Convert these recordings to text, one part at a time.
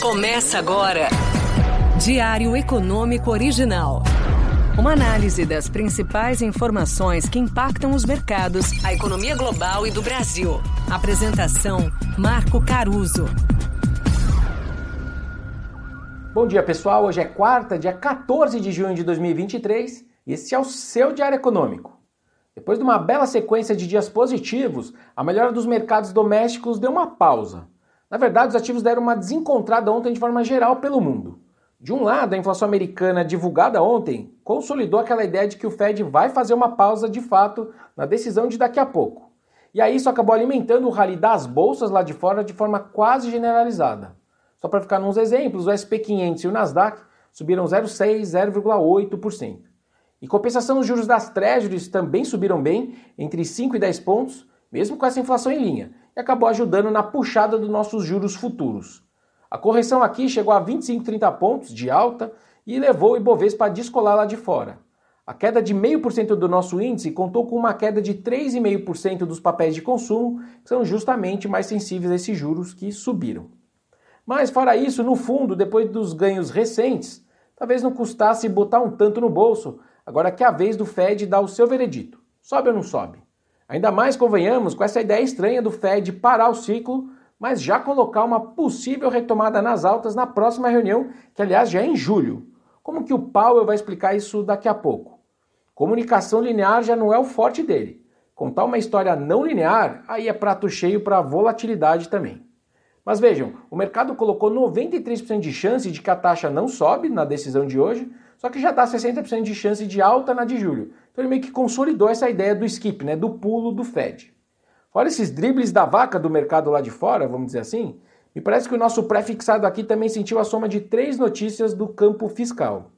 Começa agora. Diário Econômico Original. Uma análise das principais informações que impactam os mercados, a economia global e do Brasil. Apresentação: Marco Caruso. Bom dia, pessoal. Hoje é quarta, dia 14 de junho de 2023, e esse é o seu Diário Econômico. Depois de uma bela sequência de dias positivos, a melhora dos mercados domésticos deu uma pausa. Na verdade, os ativos deram uma desencontrada ontem de forma geral pelo mundo. De um lado, a inflação americana divulgada ontem consolidou aquela ideia de que o Fed vai fazer uma pausa de fato na decisão de daqui a pouco. E aí isso acabou alimentando o rally das bolsas lá de fora de forma quase generalizada. Só para ficar nos exemplos, o SP500 e o Nasdaq subiram 0,6, 0,8%. Em compensação, os juros das Treasuries também subiram bem, entre 5 e 10 pontos, mesmo com essa inflação em linha, e acabou ajudando na puxada dos nossos juros futuros. A correção aqui chegou a 25, 30 pontos de alta e levou o Ibovespa a descolar lá de fora. A queda de 0,5% do nosso índice contou com uma queda de 3,5% dos papéis de consumo, que são justamente mais sensíveis a esses juros que subiram. Mas, fora isso, no fundo, depois dos ganhos recentes, talvez não custasse botar um tanto no bolso, agora que é a vez do Fed dar o seu veredito. Sobe ou não sobe? Ainda mais, convenhamos, com essa ideia estranha do Fed parar o ciclo, mas já colocar uma possível retomada nas altas na próxima reunião, que aliás já é em julho. Como que o Powell vai explicar isso daqui a pouco? Comunicação linear já não é o forte dele. Contar uma história não linear, aí é prato cheio para volatilidade também. Mas vejam, o mercado colocou 93% de chance de que a taxa não sobe na decisão de hoje, só que já dá 60% de chance de alta na de julho. Então ele meio que consolidou essa ideia do skip, né, do pulo do Fed. Fora esses dribles da vaca do mercado lá de fora, vamos dizer assim, me parece que o nosso pré-fixado aqui também sentiu a soma de três notícias do campo fiscal.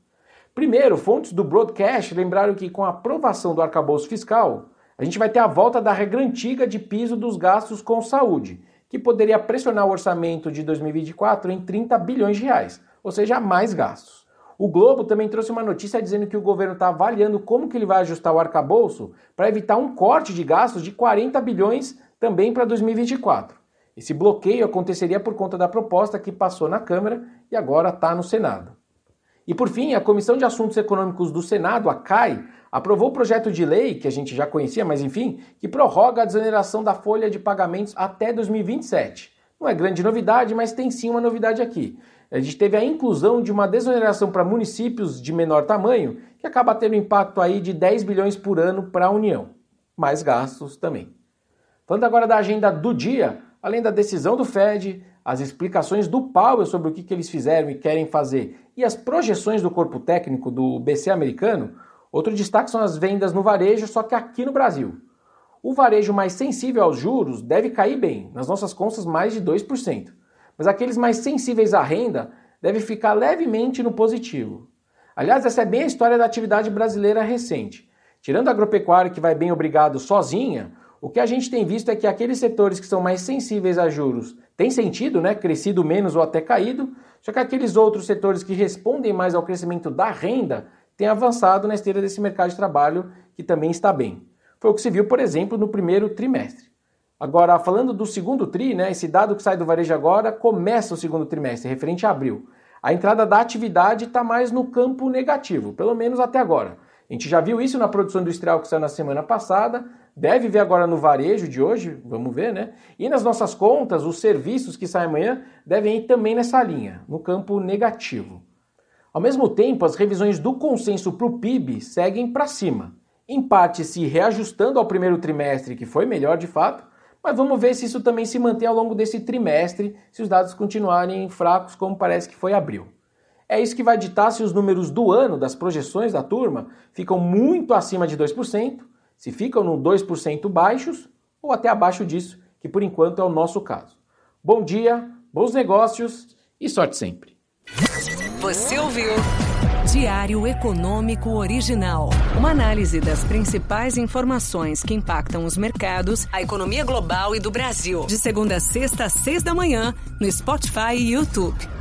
Primeiro, fontes do broadcast lembraram que com a aprovação do arcabouço fiscal, a gente vai ter a volta da regra antiga de piso dos gastos com saúde, que poderia pressionar o orçamento de 2024 em 30 bilhões de reais, ou seja, mais gastos. O Globo também trouxe uma notícia dizendo que o governo está avaliando como que ele vai ajustar o arcabouço para evitar um corte de gastos de 40 bilhões também para 2024. Esse bloqueio aconteceria por conta da proposta que passou na Câmara e agora está no Senado. E por fim, a Comissão de Assuntos Econômicos do Senado, a CAI, aprovou o projeto de lei, que a gente já conhecia, mas enfim, que prorroga a desoneração da folha de pagamentos até 2027. Não é grande novidade, mas tem sim uma novidade aqui a gente teve a inclusão de uma desoneração para municípios de menor tamanho, que acaba tendo impacto aí de 10 bilhões por ano para a União. Mais gastos também. Falando agora da agenda do dia, além da decisão do Fed, as explicações do Powell sobre o que, que eles fizeram e querem fazer e as projeções do corpo técnico do BC americano, outro destaque são as vendas no varejo, só que aqui no Brasil. O varejo mais sensível aos juros deve cair bem, nas nossas contas mais de 2% mas aqueles mais sensíveis à renda devem ficar levemente no positivo. Aliás, essa é bem a história da atividade brasileira recente. Tirando a agropecuária que vai bem obrigado sozinha, o que a gente tem visto é que aqueles setores que são mais sensíveis a juros têm sentido, né, crescido menos ou até caído, só que aqueles outros setores que respondem mais ao crescimento da renda têm avançado na esteira desse mercado de trabalho que também está bem. Foi o que se viu, por exemplo, no primeiro trimestre. Agora, falando do segundo TRI, né, esse dado que sai do varejo agora começa o segundo trimestre, referente a abril. A entrada da atividade está mais no campo negativo, pelo menos até agora. A gente já viu isso na produção industrial que saiu na semana passada, deve ver agora no varejo de hoje, vamos ver, né? E nas nossas contas, os serviços que saem amanhã devem ir também nessa linha, no campo negativo. Ao mesmo tempo, as revisões do consenso para o PIB seguem para cima, em parte se reajustando ao primeiro trimestre, que foi melhor de fato, mas vamos ver se isso também se mantém ao longo desse trimestre, se os dados continuarem fracos, como parece que foi abril. É isso que vai ditar se os números do ano, das projeções da turma, ficam muito acima de 2%, se ficam no 2% baixos ou até abaixo disso, que por enquanto é o nosso caso. Bom dia, bons negócios e sorte sempre. Você ouviu? Diário Econômico Original. Uma análise das principais informações que impactam os mercados, a economia global e do Brasil. De segunda a sexta, às seis da manhã, no Spotify e YouTube.